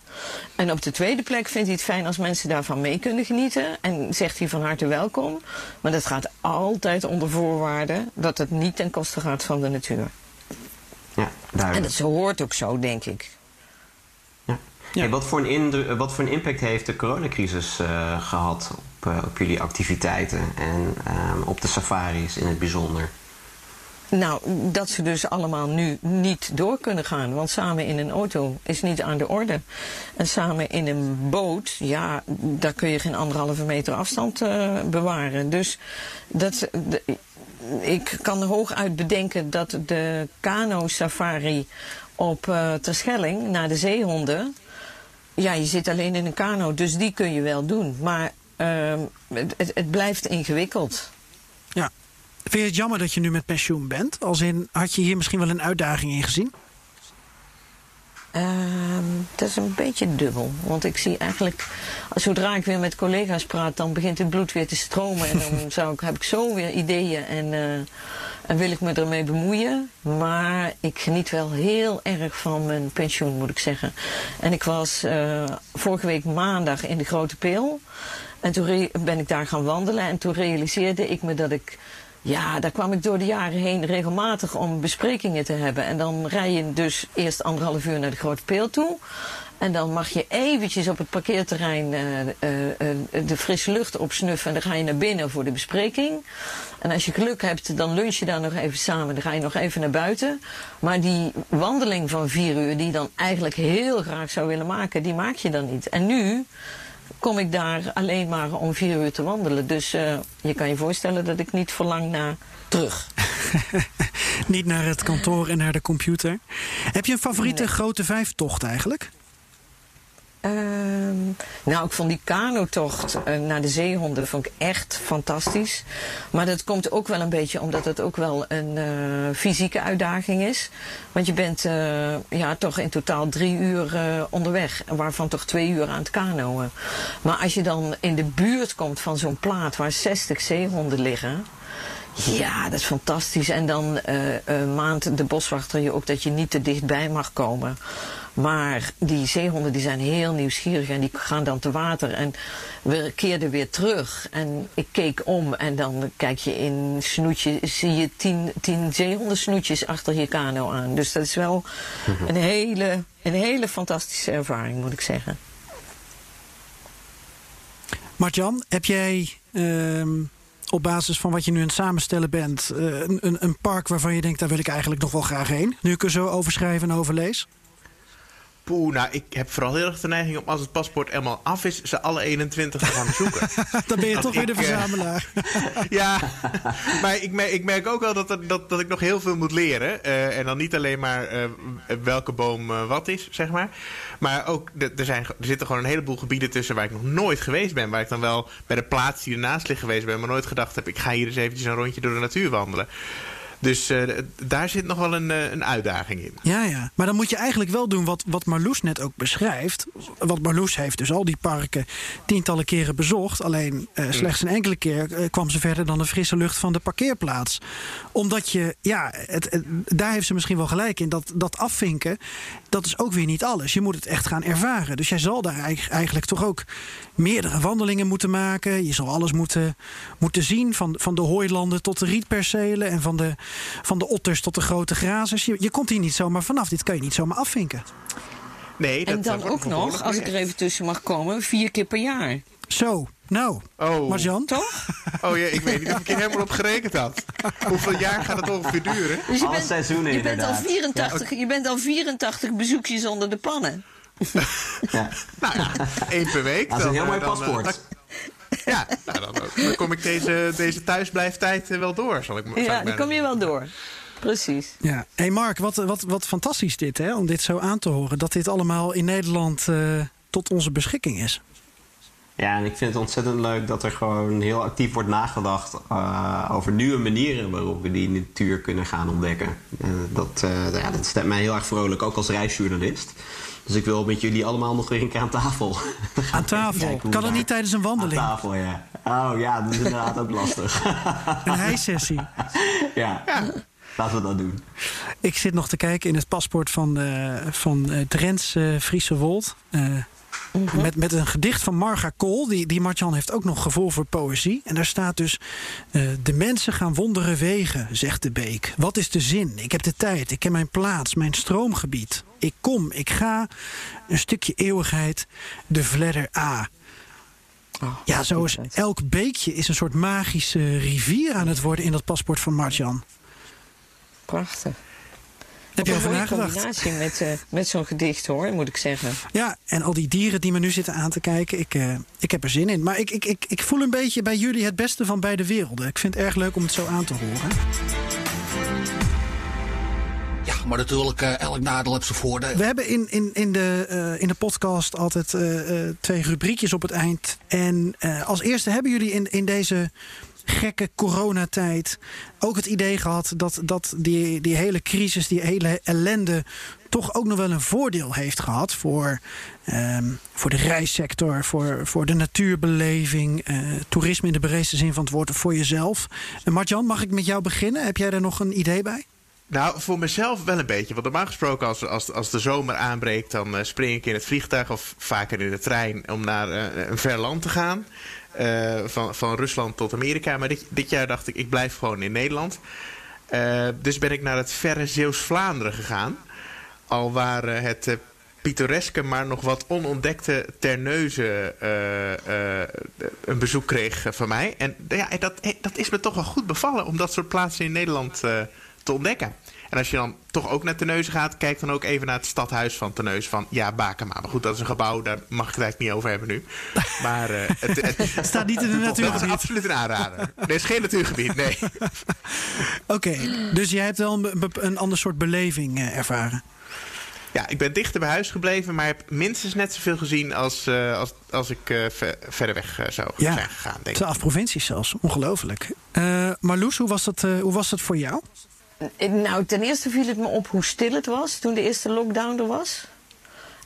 En op de tweede plek vindt hij het fijn als mensen daarvan mee kunnen genieten. En zegt hij van harte welkom. Maar dat gaat altijd onder voorwaarde dat het niet ten koste gaat van de natuur. Ja, En duidelijk. dat zo hoort ook zo, denk ik. Ja. Hey, wat, voor een wat voor een impact heeft de coronacrisis eh, gehad op, eh, op jullie activiteiten en ehm, op de safaris in het bijzonder? nou, dat ze dus allemaal nu niet door kunnen gaan. Want samen in een auto is niet aan de orde. En samen in een boot, ja, daar kun je geen anderhalve meter afstand uh, bewaren. Dus dat, ik kan er hooguit bedenken dat de kano-safari op uh, Terschelling naar de zeehonden... Ja, je zit alleen in een kano, dus die kun je wel doen. Maar uh, het, het blijft ingewikkeld. Ja. Vind je het jammer dat je nu met pensioen bent? Als in, had je hier misschien wel een uitdaging in gezien? Uh, dat is een beetje dubbel. Want ik zie eigenlijk, zodra ik weer met collega's praat, dan begint het bloed weer te stromen. En dan *laughs* zou ik, heb ik zo weer ideeën en, uh, en wil ik me ermee bemoeien. Maar ik geniet wel heel erg van mijn pensioen, moet ik zeggen. En ik was uh, vorige week maandag in de Grote Peel. En toen ben ik daar gaan wandelen. En toen realiseerde ik me dat ik ja, daar kwam ik door de jaren heen regelmatig om besprekingen te hebben. En dan rij je dus eerst anderhalf uur naar de Grote Peel toe. En dan mag je eventjes op het parkeerterrein uh, uh, uh, de frisse lucht opsnuffen. En dan ga je naar binnen voor de bespreking. En als je geluk hebt, dan lunch je daar nog even samen. Dan ga je nog even naar buiten. Maar die wandeling van vier uur, die je dan eigenlijk heel graag zou willen maken, die maak je dan niet. En nu kom ik daar alleen maar om vier uur te wandelen. Dus uh, je kan je voorstellen dat ik niet verlang naar terug. *laughs* niet naar het kantoor en naar de computer. Heb je een favoriete nee. grote vijftocht eigenlijk? Uh, nou, ik vond die kanotocht uh, naar de zeehonden vond ik echt fantastisch. Maar dat komt ook wel een beetje omdat het ook wel een uh, fysieke uitdaging is. Want je bent uh, ja, toch in totaal drie uur onderweg. Waarvan toch twee uur aan het kanoën. Maar als je dan in de buurt komt van zo'n plaat waar 60 zeehonden liggen. Ja, dat is fantastisch. En dan maand de boswachter je ook dat je niet te dichtbij mag komen. Maar die zeehonden die zijn heel nieuwsgierig en die gaan dan te water. En we keerden weer terug. En ik keek om en dan kijk je in snoetje, zie je tien, tien zeehondensnoetjes achter je kano aan. Dus dat is wel een hele, een hele fantastische ervaring, moet ik zeggen. Martjan, heb jij uh, op basis van wat je nu aan het samenstellen bent... Uh, een, een park waarvan je denkt, daar wil ik eigenlijk nog wel graag heen? Nu ik er zo over schrijf en over lees? Poeh, nou, ik heb vooral heel erg de neiging om als het paspoort helemaal af is, ze alle 21 te gaan bezoeken. *laughs* Dan ben je toch weer de verzamelaar. Uh, *laughs* ja, maar ik merk, ik merk ook wel dat, er, dat, dat ik nog heel veel moet leren. Uh, en dan niet alleen maar uh, welke boom wat is, zeg maar. Maar ook, er, zijn, er zitten gewoon een heleboel gebieden tussen waar ik nog nooit geweest ben. Waar ik dan wel bij de plaats die ernaast ligt geweest ben, maar nooit gedacht heb, ik ga hier eens eventjes een rondje door de natuur wandelen. Dus uh, daar zit nog wel een, uh, een, uitdaging in. Ja, ja. Maar dan moet je eigenlijk wel doen wat, wat Marloes net ook beschrijft. Want Marloes heeft dus al die parken tientallen keren bezocht. Alleen uh, slechts een enkele keer kwam ze verder dan de frisse lucht van de parkeerplaats. Omdat je, ja, het, het, daar heeft ze misschien wel gelijk in. Dat, dat afvinken, dat is ook weer niet alles. Je moet het echt gaan ervaren. Dus jij zal daar eigenlijk toch ook meerdere wandelingen moeten maken. Je zal alles moeten, moeten zien. Van, van de hooilanden tot de rietpercelen en van de van de otters tot de grote grazers. Je, je komt hier niet zomaar vanaf. Dit kan je niet zomaar afvinken. Nee, dat en dan ook nog, als ik er even tussen mag komen, vier keer per jaar. Zo, nou, oh. Marjan? Toch? *laughs* Oh ja, ik weet niet of ik er helemaal op gerekend had. Hoeveel jaar gaat het ongeveer duren? Dus je Alle bent, seizoenen je bent, al inderdaad. 84, ja. je bent al 84 bezoekjes onder de pannen. Ja. nou ja, één per week. Dat is een heel mooi dan, paspoort. Dan, ja, nou, dan, dan, kom ik deze, deze thuisblijftijd wel door, zal ik maar Ja, dan kom je wel door. Precies. Ja. Hey Mark, wat, wat, wat fantastisch dit, hè, om dit zo aan te horen. Dat dit allemaal in Nederland uh, tot onze beschikking is. Ja, en ik vind het ontzettend leuk dat er gewoon heel actief wordt nagedacht uh, over nieuwe manieren waarop we die natuur kunnen gaan ontdekken. Uh, dat, uh, ja, dat stemt mij heel erg vrolijk, ook als reisjournalist. Dus ik wil met jullie allemaal nog weer een keer aan tafel. Aan tafel? Kan dat niet tijdens een wandeling? Aan tafel, ja. Oh ja, dat is inderdaad ook lastig. *laughs* een hijsessie. ja. ja. Laten we dat doen. Ik zit nog te kijken in het paspoort van, uh, van uh, Drents uh, Friese Wold. Uh, Mm -hmm. met, met een gedicht van Marga Kool. Die, die Martjan heeft ook nog gevoel voor poëzie. En daar staat dus... Uh, de mensen gaan wonderen wegen, zegt de beek. Wat is de zin? Ik heb de tijd, ik ken mijn plaats, mijn stroomgebied. Ik kom, ik ga. Een stukje eeuwigheid, de vledder A. Oh, ja, zo is elk beekje is een soort magische rivier aan het worden in dat paspoort van Martjan. prachtig. Heb je Een over nagedacht? combinatie met, eh, met zo'n gedicht hoor, moet ik zeggen. Ja, en al die dieren die me nu zitten aan te kijken, ik, eh, ik heb er zin in. Maar ik, ik, ik, ik voel een beetje bij jullie het beste van beide werelden. Ik vind het erg leuk om het zo aan te horen. Ja, maar natuurlijk, eh, elk nadeel heeft zijn voordeel. We hebben in, in, in, de, eh, in de podcast altijd eh, eh, twee rubriekjes op het eind. En eh, als eerste hebben jullie in, in deze gekke coronatijd ook het idee gehad dat, dat die, die hele crisis, die hele ellende toch ook nog wel een voordeel heeft gehad voor, ehm, voor de reissector, voor, voor de natuurbeleving, eh, toerisme in de breedste zin van het woord, voor jezelf. En Marjan, mag ik met jou beginnen? Heb jij daar nog een idee bij? Nou, voor mezelf wel een beetje. Want normaal gesproken, als, als, als de zomer aanbreekt, dan eh, spring ik in het vliegtuig of vaker in de trein om naar eh, een ver land te gaan. Eh, van, van Rusland tot Amerika. Maar dit, dit jaar dacht ik, ik blijf gewoon in Nederland. Eh, dus ben ik naar het verre Zeeuws-Vlaanderen gegaan. Al waar het eh, pittoreske, maar nog wat onontdekte Terneuzen een bezoek kreeg van mij. En ja, dat, dat is me toch wel goed bevallen om dat soort plaatsen in Nederland te ontdekken. En als je dan toch ook naar Terneuzen gaat, kijk dan ook even naar het stadhuis van Terneuzen van ja, Bakema. Maar goed, dat is een gebouw, daar mag ik het eigenlijk niet over hebben nu. *laughs* Maar eh, het, het, Staat niet in de *laughs* dat is natuurgebied. absoluut een aanrader. Het is geen natuurgebied, nee. *laughs* Oké, dus jij hebt wel een, een ander soort beleving eh, ervaren. Ja, ik ben dichter bij huis gebleven, maar heb minstens net zoveel gezien als, eh, als, als ik ver- verder weg zou Ja, zijn gegaan, denk ik. Twaalf provincies zelfs, ongelooflijk. Eh Marloes, hoe was, dat, hoe was dat voor jou? Eh, Nou, ten eerste viel het me op hoe stil het was toen de eerste lockdown er was.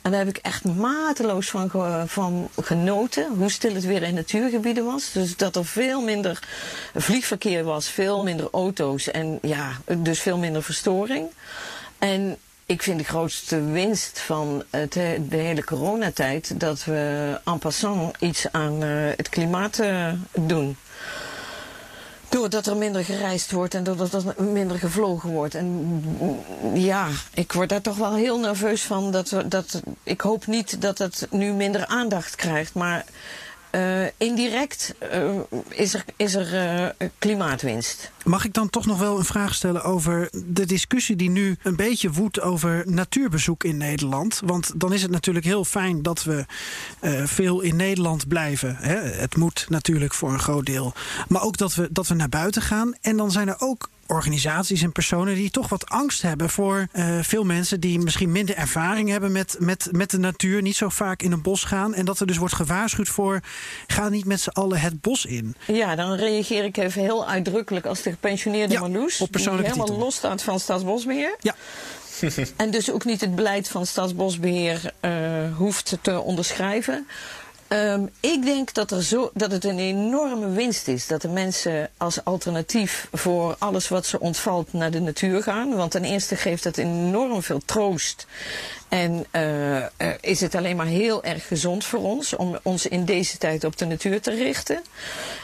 En daar heb ik echt mateloos van, ge- van genoten. Hoe stil het weer in natuurgebieden was. Dus dat er veel minder vliegverkeer was, veel minder auto's en ja, dus veel minder verstoring. En ik vind de grootste winst van het, he- de hele coronatijd dat we en passant iets aan eh, het klimaat eh, doen. Doordat er minder gereisd wordt en doordat er minder gevlogen wordt. En mm, ja, ik word daar toch wel heel nerveus van. Dat dat, ik hoop niet dat het nu minder aandacht krijgt. Maar eh, indirect eh, is er, is er eh, klimaatwinst. Mag ik dan toch nog wel een vraag stellen over de discussie die nu een beetje woedt over natuurbezoek in Nederland? Want dan is het natuurlijk heel fijn dat we veel in Nederland blijven. Hè? Het moet natuurlijk voor een groot deel. Maar ook dat we, dat we naar buiten gaan. En dan zijn er ook organisaties en personen die toch wat angst hebben voor eh, veel mensen die misschien minder ervaring hebben met, met, met de natuur, niet zo vaak in een bos gaan. En dat er dus wordt gewaarschuwd voor ga niet met z'n allen het bos in. Ja, dan reageer ik even heel uitdrukkelijk als de gepensioneerde Ja, Marloes. op persoonlijke die helemaal titel. los staat van Staatsbosbeheer. Ja. En dus ook niet het beleid van Staatsbosbeheer eh, hoeft te onderschrijven. Ehm, ik denk dat, er zo, dat het een enorme winst is dat de mensen als alternatief voor alles wat ze ontvalt naar de natuur gaan. Want ten eerste geeft dat enorm veel troost. En eh, eh, is het alleen maar heel erg gezond voor ons om ons in deze tijd op de natuur te richten.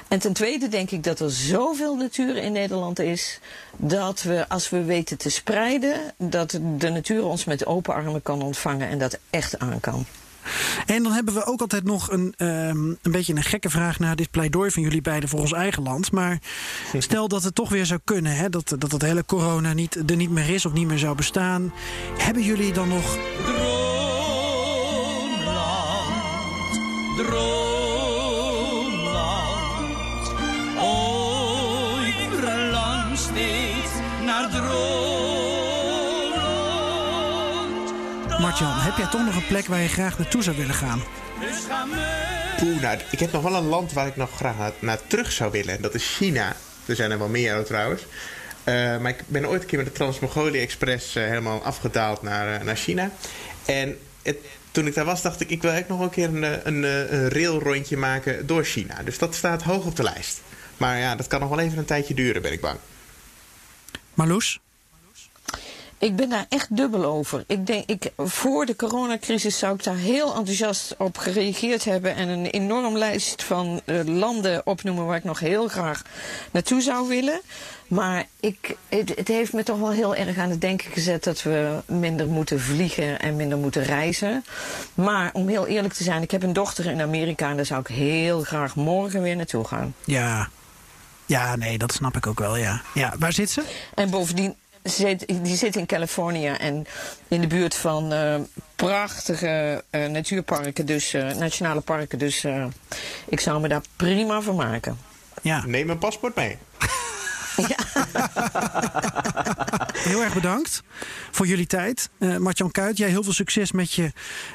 En ten tweede denk ik dat er zoveel natuur in Nederland is dat we, als we weten te spreiden, dat de natuur ons met open armen kan ontvangen en dat echt aan kan. En dan hebben we ook altijd nog een, ehm, een beetje een gekke vraag naar dit pleidooi van jullie beiden voor ons eigen land. Maar stel dat het toch weer zou kunnen, hè, dat, dat het hele corona niet, er niet meer is of niet meer zou bestaan. Hebben jullie dan nog Droomland, droomland. Martjan, heb jij toch nog een plek waar je graag naartoe zou willen gaan? Poeh, nou, ik heb nog wel een land waar ik nog graag naar, naar terug zou willen. En dat is China. Er zijn er wel meer trouwens. Eh, maar ik ben ooit een keer met de Trans-Mongolia Express eh, helemaal afgedaald naar, eh, naar China. En het, toen ik daar was, dacht ik, ik wil eigenlijk nog een keer een, een, een railrondje maken door China. Dus dat staat hoog op de lijst. Maar ja, dat kan nog wel even een tijdje duren, ben ik bang. Marloes? Ik ben daar echt dubbel over. Ik denk, ik, voor de coronacrisis zou ik daar heel enthousiast op gereageerd hebben en een enorm lijst van eh, landen opnoemen waar ik nog heel graag naartoe zou willen. Maar ik, het, het heeft me toch wel heel erg aan het denken gezet dat we minder moeten vliegen en minder moeten reizen. Maar om heel eerlijk te zijn, ik heb een dochter in Amerika en daar zou ik heel graag morgen weer naartoe gaan. Ja. Ja, nee, dat snap ik ook wel, ja. Ja, waar zit ze? En bovendien, zit, die zit in Californië en in de buurt van eh, prachtige eh, natuurparken, dus eh, nationale parken. Dus eh, ik zou me daar prima van maken. Ja, Neem een paspoort mee. *laughs* *laughs* heel erg bedankt voor jullie tijd. Eh Martjan Kuit, jij heel veel succes met je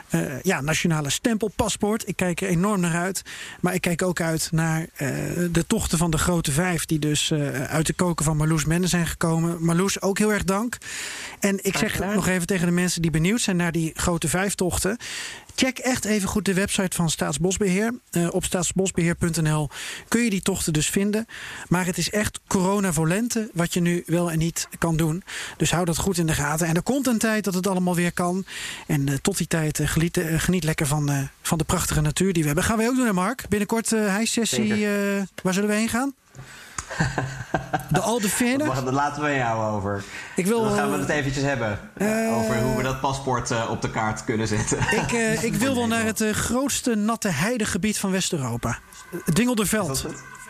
eh, ja, nationale stempelpaspoort. Ik kijk er enorm naar uit. Maar ik kijk ook uit naar eh, de tochten van de grote vijf... die dus uit de koken van Marloes Mende zijn gekomen. Marloes, ook heel erg dank. En ik zeg nog even tegen de mensen die benieuwd zijn... naar die grote vijf tochten... Check echt even goed de website van Staatsbosbeheer. Eh, op staatsbosbeheer.nl kun je die tochten dus vinden. Maar het is echt corona volente wat je nu wel en niet kan doen. Dus hou dat goed in de gaten. En er komt een tijd dat het allemaal weer kan. En eh, tot die tijd eh, geniet, geniet lekker van, van de prachtige natuur die we hebben. Gaan wij ook doen, hè Mark? Binnenkort uh, hijsessie. eh, waar zullen we heen gaan? De Alde Veerne? Wacht, dat laten we jou over. Ik wil, Dan gaan we eh, het eventjes hebben. eh, over hoe we dat paspoort eh, op de kaart kunnen zetten. Ik, eh, ik wil wel naar het eh, grootste natte heidegebied van West-Europa. Dingelderveld.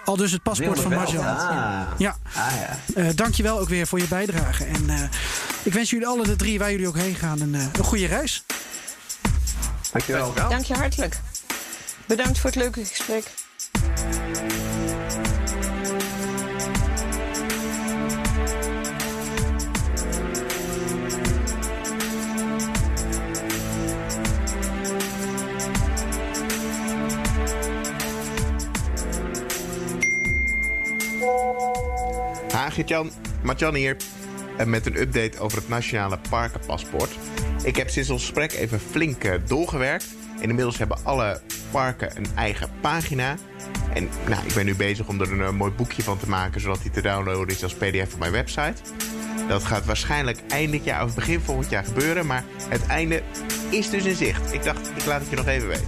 Al dus het paspoort van Marjan. Ah. Ja, Ah ja. eh dankjewel ook weer voor je bijdrage. En eh, ik wens jullie alle de drie, waar jullie ook heen gaan, een, eh, een goede reis. Dankjewel. Dank je hartelijk. Bedankt voor het leuke gesprek. Hagert-Jan, Martjan hier. eh, Met een update over het nationale parkenpaspoort. Ik heb sinds ons gesprek even flink eh, doorgewerkt. En inmiddels hebben alle parken een eigen pagina. En nou, ik ben nu bezig om er een eh, mooi boekje van te maken... zodat die te downloaden is als pdf op mijn website. Dat gaat waarschijnlijk eind dit jaar of begin volgend jaar gebeuren. Maar het einde is dus in zicht. Ik dacht, ik laat het je nog even weten.